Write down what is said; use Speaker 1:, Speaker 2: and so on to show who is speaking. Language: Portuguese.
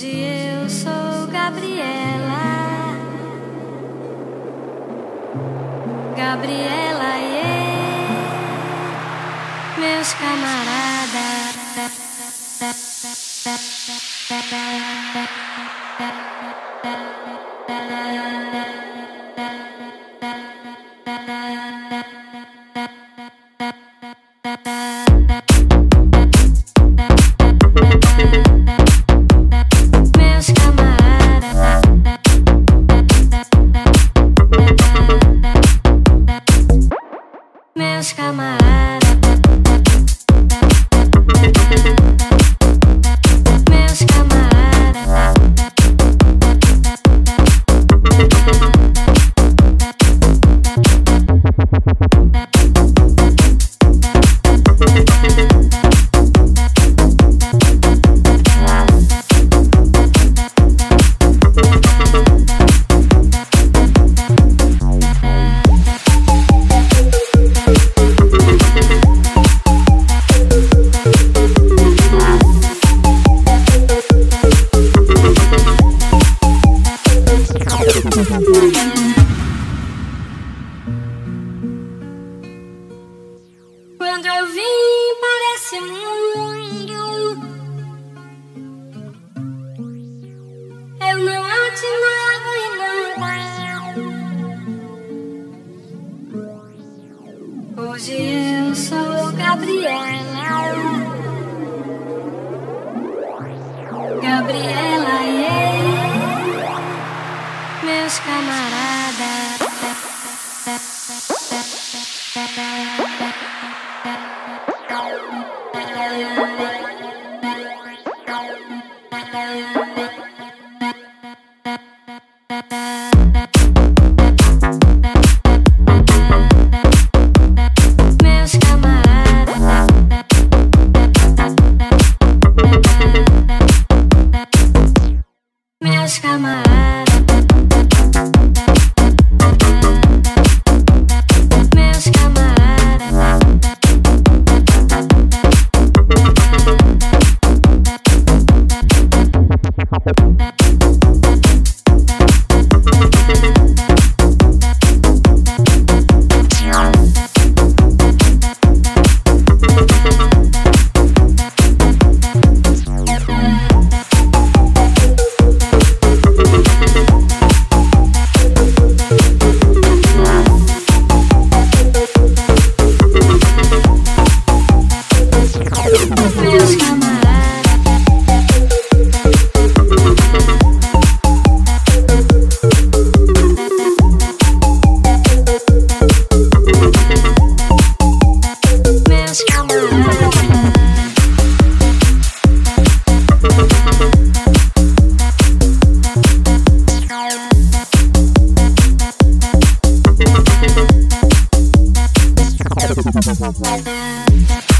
Speaker 1: Hoje eu sou Gabriela. Gabriela, yeah. meus camaradas. Meus. Quando eu vim para esse mundo, eu não atinava em nada. Hoje eu sou Gabriela. Gabriela. Meus camaradas. Meus Meus camaradas. Meus camaradas.